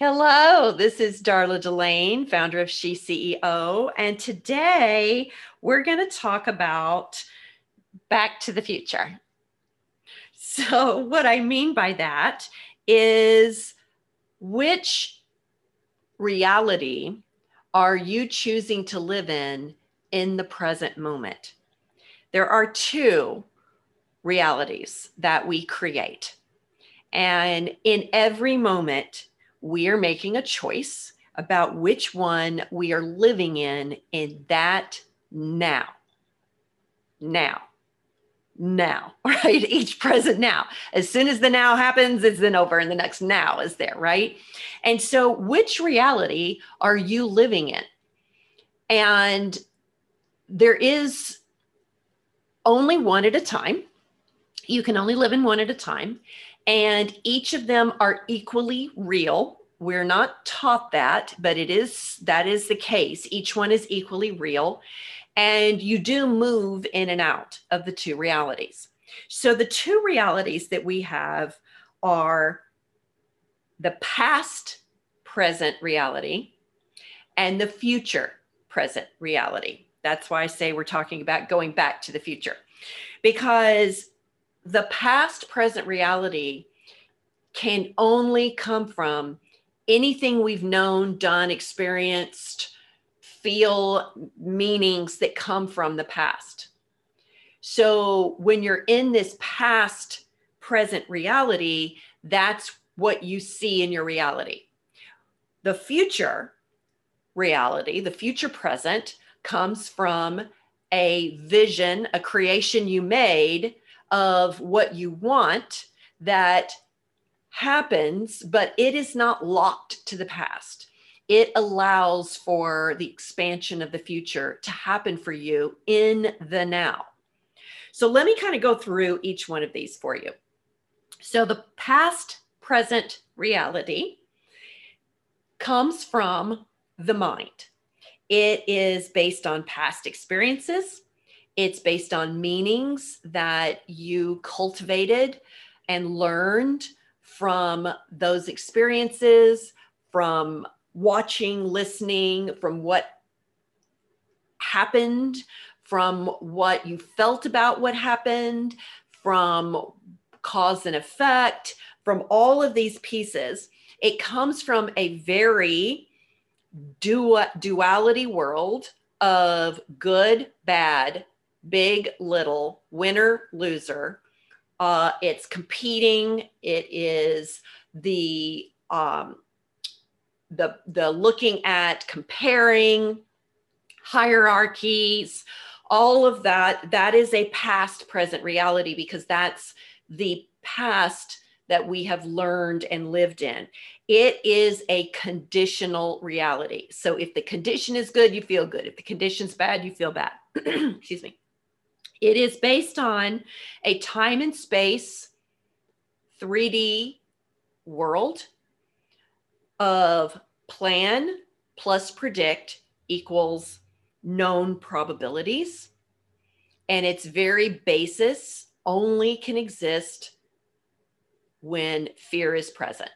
Hello, this is Darla Delane, founder of She CEO. And today we're going to talk about back to the future. So, what I mean by that is which reality are you choosing to live in in the present moment? There are two realities that we create. And in every moment, we are making a choice about which one we are living in in that now. Now. Now, right? Each present now. As soon as the now happens, it's then over and the next now is there, right? And so, which reality are you living in? And there is only one at a time. You can only live in one at a time and each of them are equally real. We're not taught that, but it is that is the case. Each one is equally real. And you do move in and out of the two realities. So the two realities that we have are the past present reality and the future present reality. That's why I say we're talking about going back to the future because the past present reality can only come from anything we've known, done, experienced, feel meanings that come from the past. So when you're in this past present reality, that's what you see in your reality. The future reality, the future present, comes from a vision, a creation you made of what you want that happens, but it is not locked to the past. It allows for the expansion of the future to happen for you in the now. So let me kind of go through each one of these for you. So the past present reality comes from the mind. It is based on past experiences, it's based on meanings that you cultivated and learned from those experiences, from watching, listening, from what happened, from what you felt about what happened, from cause and effect, from all of these pieces. It comes from a very dual duality world of good, bad, big, little, winner, loser. Uh, it's competing. It is the um, the the looking at comparing hierarchies, all of that. That is a past present reality because that's the past that we have learned and lived in. It is a conditional reality. So if the condition is good, you feel good. If the condition's bad, you feel bad. Excuse me. It is based on a time and space 3D world of plan plus predict equals known probabilities. And its very basis only can exist when fear is present.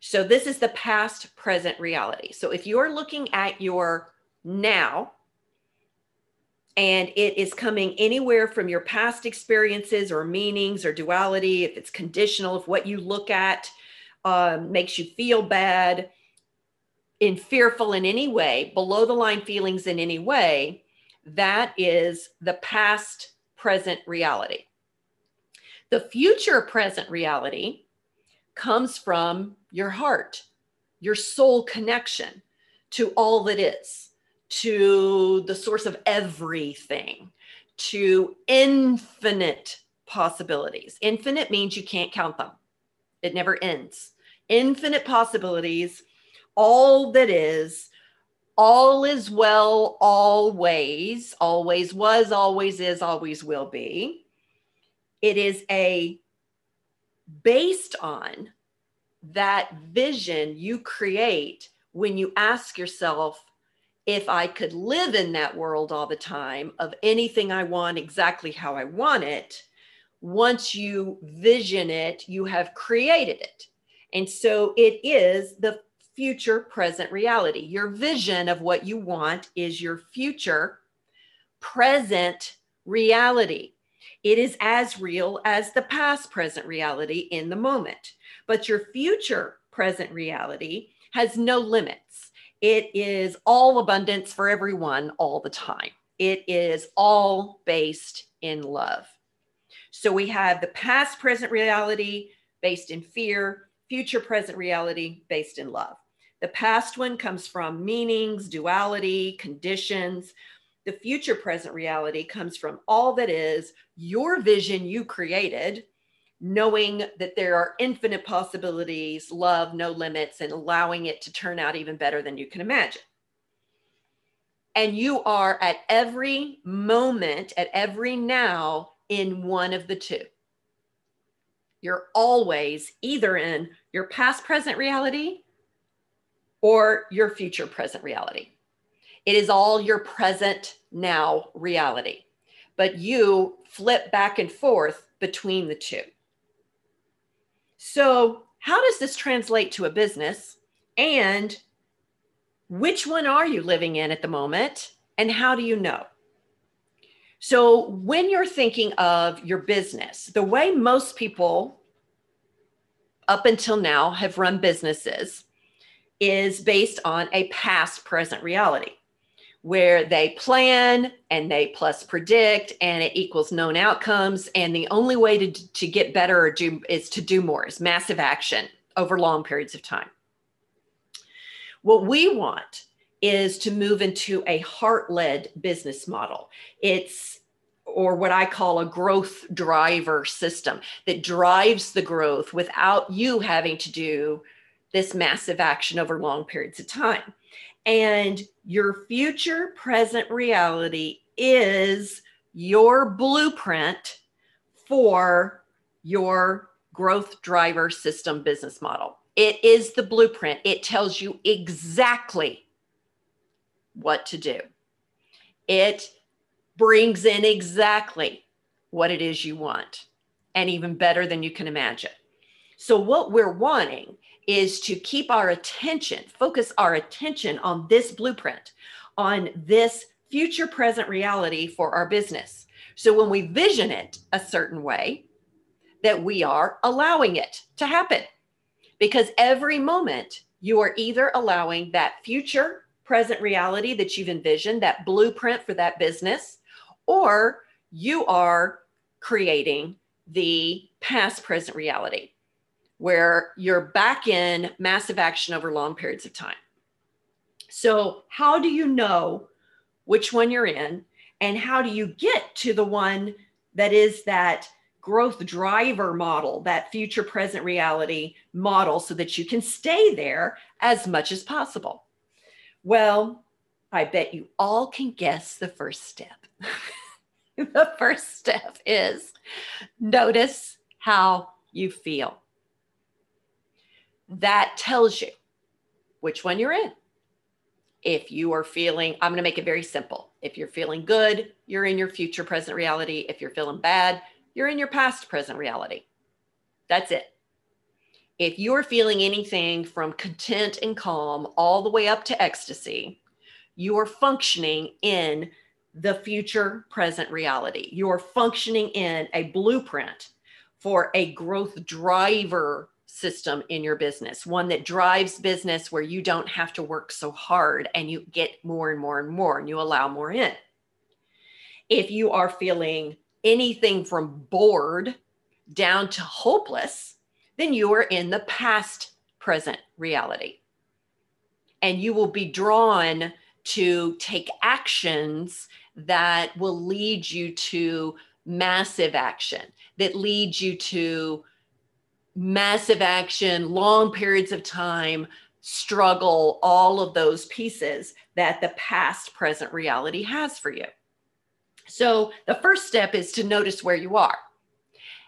So, this is the past present reality. So, if you're looking at your now, and it is coming anywhere from your past experiences or meanings or duality if it's conditional if what you look at um, makes you feel bad in fearful in any way below the line feelings in any way that is the past present reality. The future present reality comes from your heart your soul connection to all that is to the source of everything, to infinite possibilities. Infinite means you can't count them, it never ends. Infinite possibilities, all that is, all is well, always, always was, always is, always will be. It is a based on that vision you create when you ask yourself, if I could live in that world all the time of anything I want exactly how I want it, once you vision it, you have created it. And so it is the future present reality. Your vision of what you want is your future present reality. It is as real as the past present reality in the moment. But your future present reality has no limits. It is all abundance for everyone all the time. It is all based in love. So we have the past present reality based in fear, future present reality based in love. The past one comes from meanings, duality, conditions. The future present reality comes from all that is your vision you created, knowing that there are infinite possibilities, love, no limits, and allowing it to turn out even better than you can imagine. And you are at every moment, at every now, in one of the two. You're always either in your past present reality or your future present reality. It is all your present now reality, but you flip back and forth between the two. So, how does this translate to a business? And which one are you living in at the moment? And how do you know? So, when you're thinking of your business, the way most people up until now have run businesses is based on a past present reality where they plan and they plus predict and it equals known outcomes. And the only way to, to get better or do is to do more is massive action over long periods of time. What we want is to move into a heart-led business model. It's or what I call a growth driver system that drives the growth without you having to do this massive action over long periods of time. And your future present reality is your blueprint for your growth driver system business model. It is the blueprint. It tells you exactly what to do. It brings in exactly what it is you want and even better than you can imagine. So, what we're wanting is to keep our attention, focus our attention on this blueprint, on this future present reality for our business. So when we vision it a certain way, that we are allowing it to happen. Because every moment you are either allowing that future present reality that you've envisioned, that blueprint for that business, or you are creating the past present reality where you're back in massive action over long periods of time. So, how do you know which one you're in? And how do you get to the one that is that growth driver model, that future present reality model, so that you can stay there as much as possible? Well, I bet you all can guess the first step. the first step is notice how you feel that tells you which one you're in. If you are feeling, I'm going to make it very simple. If you're feeling good, you're in your future present reality. If you're feeling bad, you're in your past present reality. That's it. If you're feeling anything from content and calm all the way up to ecstasy, you are functioning in the future present reality. You are functioning in a blueprint for a growth driver system in your business, one that drives business where you don't have to work so hard and you get more and more and more and you allow more in. If you are feeling anything from bored down to hopeless, then you are in the past present reality. And you will be drawn to take actions that will lead you to massive action, that leads you to massive action, long periods of time, struggle, all of those pieces that the past present reality has for you. So the first step is to notice where you are.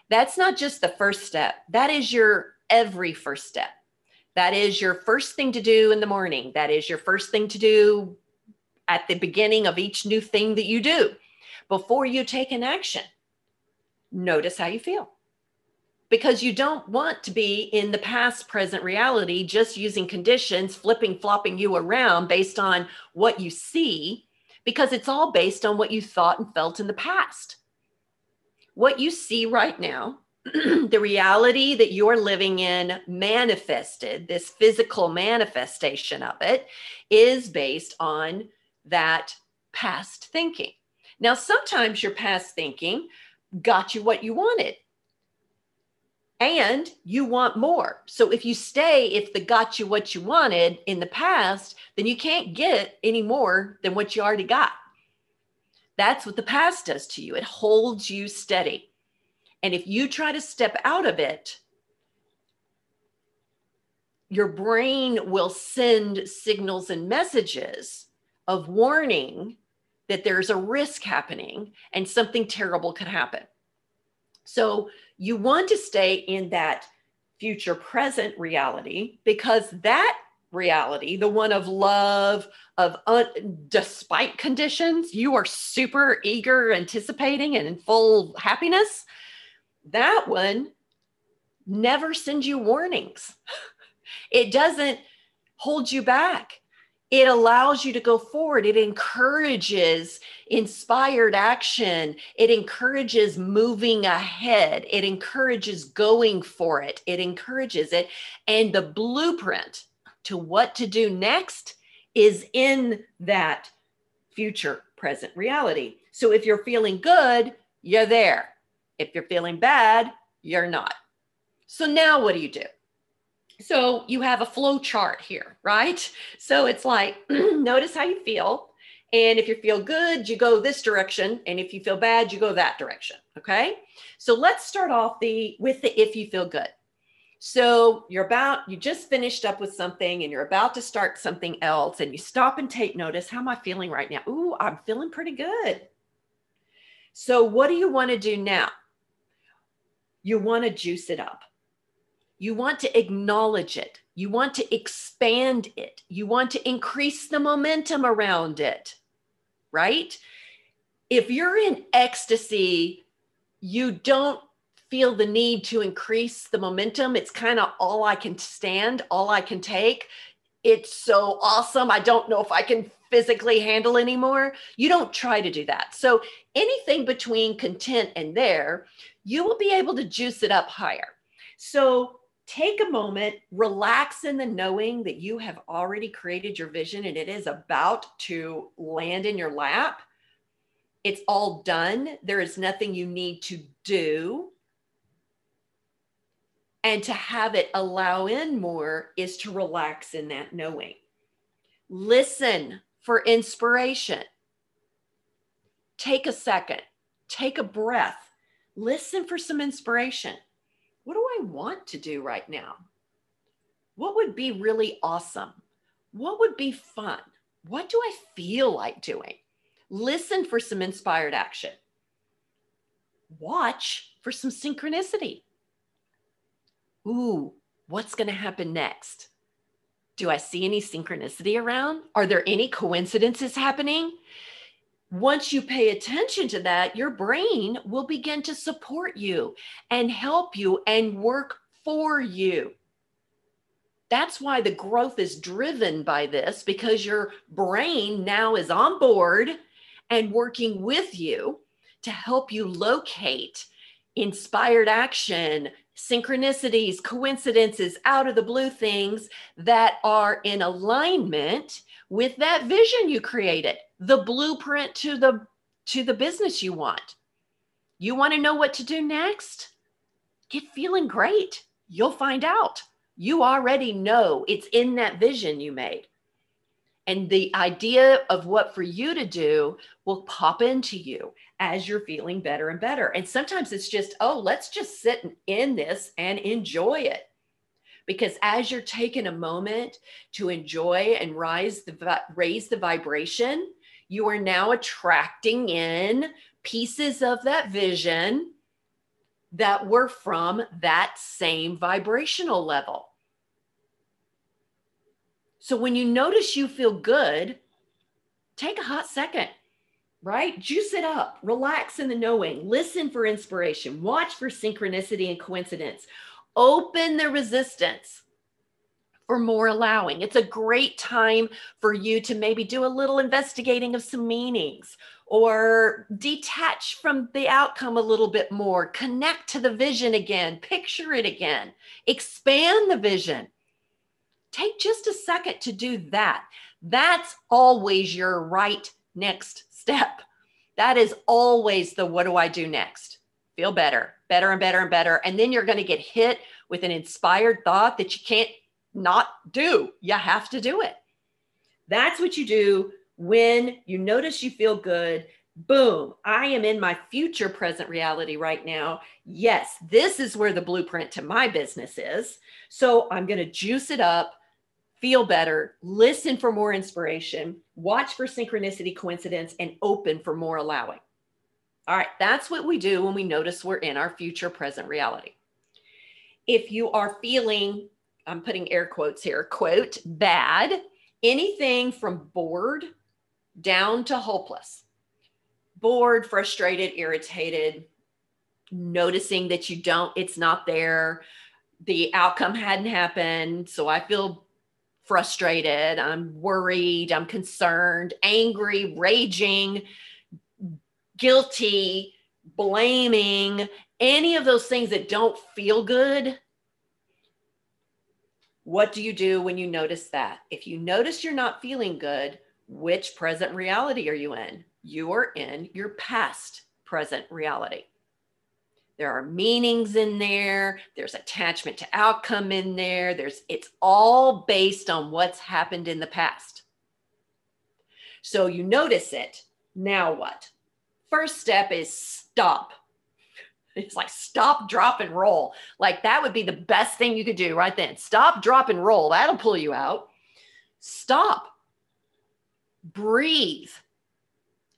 That's not just the first step, that is your every first step. That is your first thing to do in the morning. That is your first thing to do at the beginning of each new thing that you do before you take an action. Notice how you feel because you don't want to be in the past present reality just using conditions flipping flopping you around based on what you see because it's all based on what you thought and felt in the past. What you see right now the reality that you're living in manifested this physical manifestation of it is based on that past thinking. Now sometimes your past thinking got you what you wanted and you want more. So if you stay, if the got you what you wanted in the past, then you can't get any more than what you already got. That's what the past does to you. It holds you steady. And if you try to step out of it, your brain will send signals and messages of warning that there's a risk happening and something terrible could happen. So you want to stay in that future present reality because that reality, the one of love, of un- despite conditions, you are super eager, anticipating, and in full happiness. That one never sends you warnings. It doesn't hold you back it allows you to go forward. It encourages inspired action. It encourages moving ahead. It encourages going for it. It encourages it. And the blueprint to what to do next is in that future present reality. So if you're feeling good, you're there. If you're feeling bad, you're not. So now what do you do? So you have a flow chart here, right? So it's like, notice how you feel. And if you feel good, you go this direction. And if you feel bad, you go that direction. Okay. So let's start off the with the if you feel good. So you're about, you just finished up with something and you're about to start something else, and you stop and take notice. How am I feeling right now? Ooh, I'm feeling pretty good. So what do you want to do now? You want to juice it up. You want to acknowledge it. You want to expand it. You want to increase the momentum around it, right? If you're in ecstasy, you don't feel the need to increase the momentum. It's kind of all I can stand, all I can take. It's so awesome. I don't know if I can physically handle anymore. You don't try to do that. So, anything between content and there, you will be able to juice it up higher. So, take a moment, relax in the knowing that you have already created your vision and it is about to land in your lap. It's all done. There is nothing you need to do. And to have it allow in more is to relax in that knowing. Listen for inspiration. Take a second, take a breath, listen for some inspiration what do I want to do right now? What would be really awesome? What would be fun? What do I feel like doing? Listen for some inspired action. Watch for some synchronicity. Ooh, what's going to happen next? Do I see any synchronicity around? Are there any coincidences happening? Once you pay attention to that, your brain will begin to support you and help you and work for you. That's why the growth is driven by this because your brain now is on board and working with you to help you locate inspired action, synchronicities, coincidences, out of the blue things that are in alignment with that vision you created the blueprint to the to the business you want. You want to know what to do next? Get feeling great. You'll find out. You already know it's in that vision you made. And the idea of what for you to do will pop into you as you're feeling better and better. And sometimes it's just, oh, let's just sit in this and enjoy it because as you're taking a moment to enjoy and rise the raise the vibration you are now attracting in pieces of that vision that were from that same vibrational level. So when you notice you feel good, take a hot second. Right? Juice it up, relax in the knowing, listen for inspiration, watch for synchronicity and coincidence, open the resistance for more allowing. It's a great time for you to maybe do a little investigating of some meanings or detach from the outcome a little bit more, connect to the vision again, picture it again, expand the vision. Take just a second to do that. That's always your right next step. That is always the what do I do next? Feel better, better and better and better. And then you're going to get hit with an inspired thought that you can't not do. You have to do it. That's what you do when you notice you feel good. Boom, I am in my future present reality right now. Yes, this is where the blueprint to my business is. So I'm going to juice it up feel better, listen for more inspiration, watch for synchronicity, coincidence, and open for more allowing. All right, that's what we do when we notice we're in our future present reality. If you are feeling, I'm putting air quotes here, quote, bad, anything from bored down to hopeless, bored, frustrated, irritated, noticing that you don't, it's not there, the outcome hadn't happened. So I feel frustrated, I'm worried, I'm concerned, angry, raging, guilty, blaming, any of those things that don't feel good. What do you do when you notice that? If you notice you're not feeling good, which present reality are you in? You are in your past present reality. There are meanings in there. There's attachment to outcome in there. There's it's all based on what's happened in the past. So you notice it. Now what? First step is stop. It's like stop, drop, and roll. Like that would be the best thing you could do right then. Stop, drop, and roll. That'll pull you out. Stop. Breathe.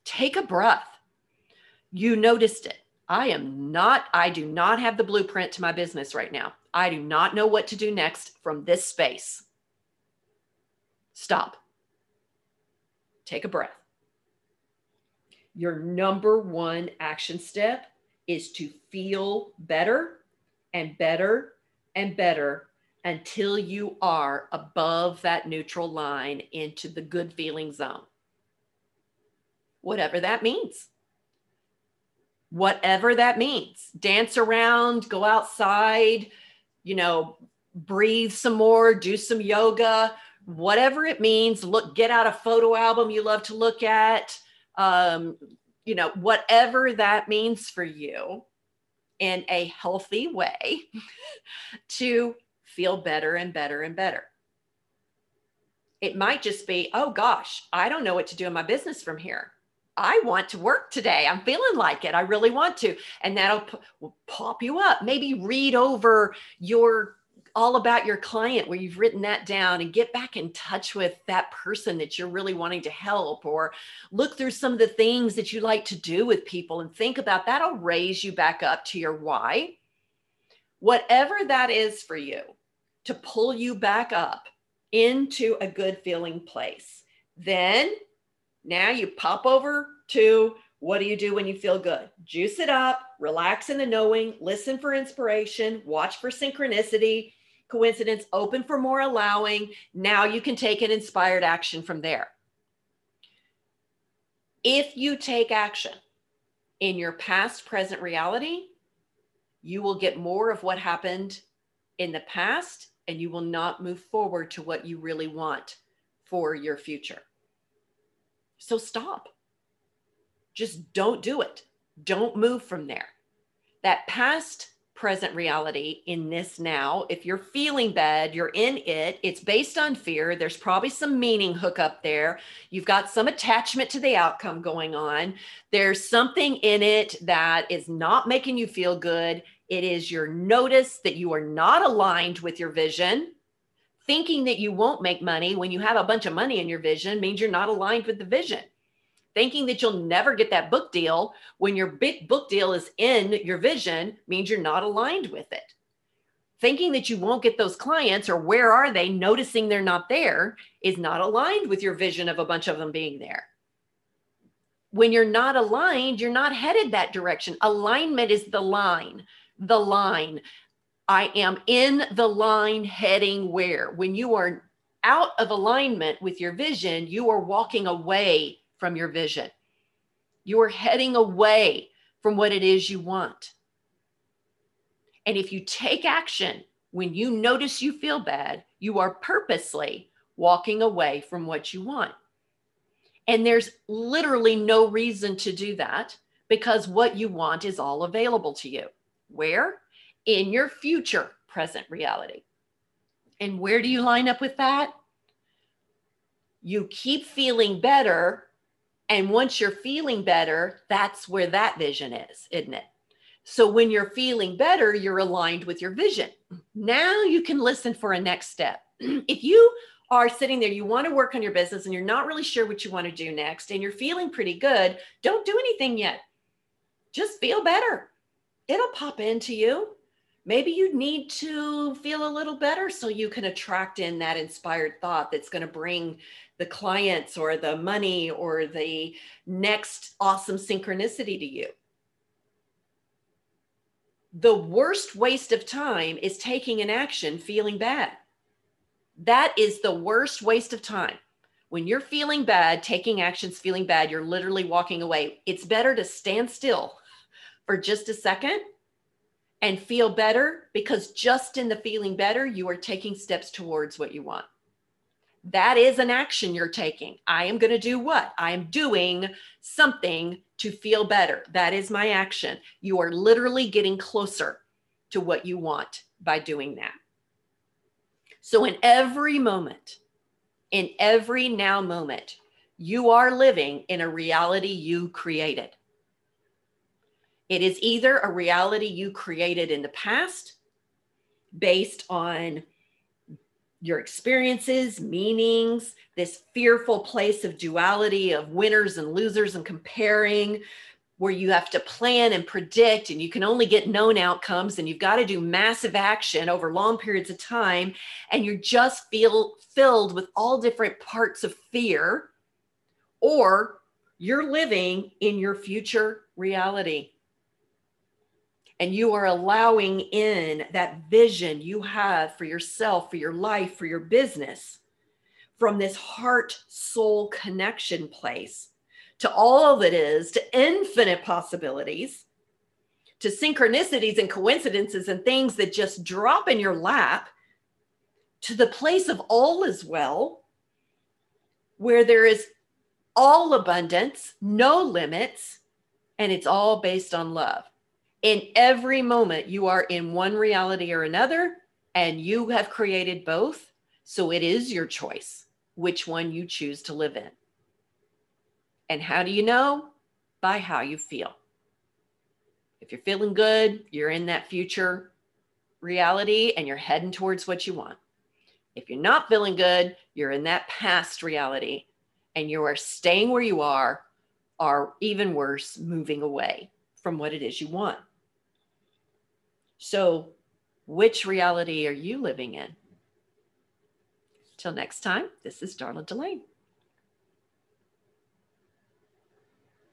Take a breath. You noticed it. I am not, I do not have the blueprint to my business right now. I do not know what to do next from this space. Stop. Take a breath. Your number one action step is to feel better and better and better until you are above that neutral line into the good feeling zone. Whatever that means whatever that means. Dance around, go outside, you know, breathe some more, do some yoga, whatever it means. Look, get out a photo album you love to look at. Um, you know, whatever that means for you in a healthy way to feel better and better and better. It might just be, oh gosh, I don't know what to do in my business from here. I want to work today. I'm feeling like it. I really want to. And that'll p- pop you up. Maybe read over your all about your client where you've written that down and get back in touch with that person that you're really wanting to help or look through some of the things that you like to do with people and think about that'll raise you back up to your why. Whatever that is for you to pull you back up into a good feeling place. Then now you pop over to what do you do when you feel good? Juice it up, relax in the knowing, listen for inspiration, watch for synchronicity, coincidence, open for more allowing. Now you can take an inspired action from there. If you take action in your past present reality, you will get more of what happened in the past and you will not move forward to what you really want for your future. So stop. Just don't do it. Don't move from there. That past present reality in this now, if you're feeling bad, you're in it, it's based on fear. There's probably some meaning hook up there. You've got some attachment to the outcome going on. There's something in it that is not making you feel good. It is your notice that you are not aligned with your vision thinking that you won't make money when you have a bunch of money in your vision means you're not aligned with the vision. Thinking that you'll never get that book deal when your big book deal is in your vision means you're not aligned with it. Thinking that you won't get those clients or where are they, noticing they're not there, is not aligned with your vision of a bunch of them being there. when you're not aligned, you're not headed that direction. Alignment is the line, the line. I am in the line heading where? When you are out of alignment with your vision, you are walking away from your vision. You are heading away from what it is you want. And if you take action when you notice you feel bad, you are purposely walking away from what you want. And there's literally no reason to do that because what you want is all available to you. Where? In your future present reality. And where do you line up with that? You keep feeling better. And once you're feeling better, that's where that vision is, isn't it? So when you're feeling better, you're aligned with your vision. Now you can listen for a next step. if you are sitting there, you want to work on your business and you're not really sure what you want to do next and you're feeling pretty good, don't do anything yet. Just feel better. It'll pop into you. Maybe you need to feel a little better so you can attract in that inspired thought that's going to bring the clients or the money or the next awesome synchronicity to you. The worst waste of time is taking an action feeling bad. That is the worst waste of time. When you're feeling bad, taking actions feeling bad, you're literally walking away. It's better to stand still for just a second and feel better because just in the feeling better, you are taking steps towards what you want. That is an action you're taking. I am going to do what? I am doing something to feel better. That is my action. You are literally getting closer to what you want by doing that. So, in every moment, in every now moment, you are living in a reality you created. It is either a reality you created in the past based on your experiences, meanings, this fearful place of duality of winners and losers and comparing, where you have to plan and predict and you can only get known outcomes and you've got to do massive action over long periods of time and you just feel filled with all different parts of fear or you're living in your future reality and you are allowing in that vision you have for yourself for your life for your business from this heart soul connection place to all that is, to infinite possibilities, to synchronicities and coincidences and things that just drop in your lap, to the place of all is well, where there is all abundance, no limits, and it's all based on love. In every moment, you are in one reality or another, and you have created both. So it is your choice which one you choose to live in. And how do you know? By how you feel. If you're feeling good, you're in that future reality and you're heading towards what you want. If you're not feeling good, you're in that past reality and you are staying where you are, or even worse, moving away from what it is you want. So, which reality are you living in? Till next time, this is Darla Delane.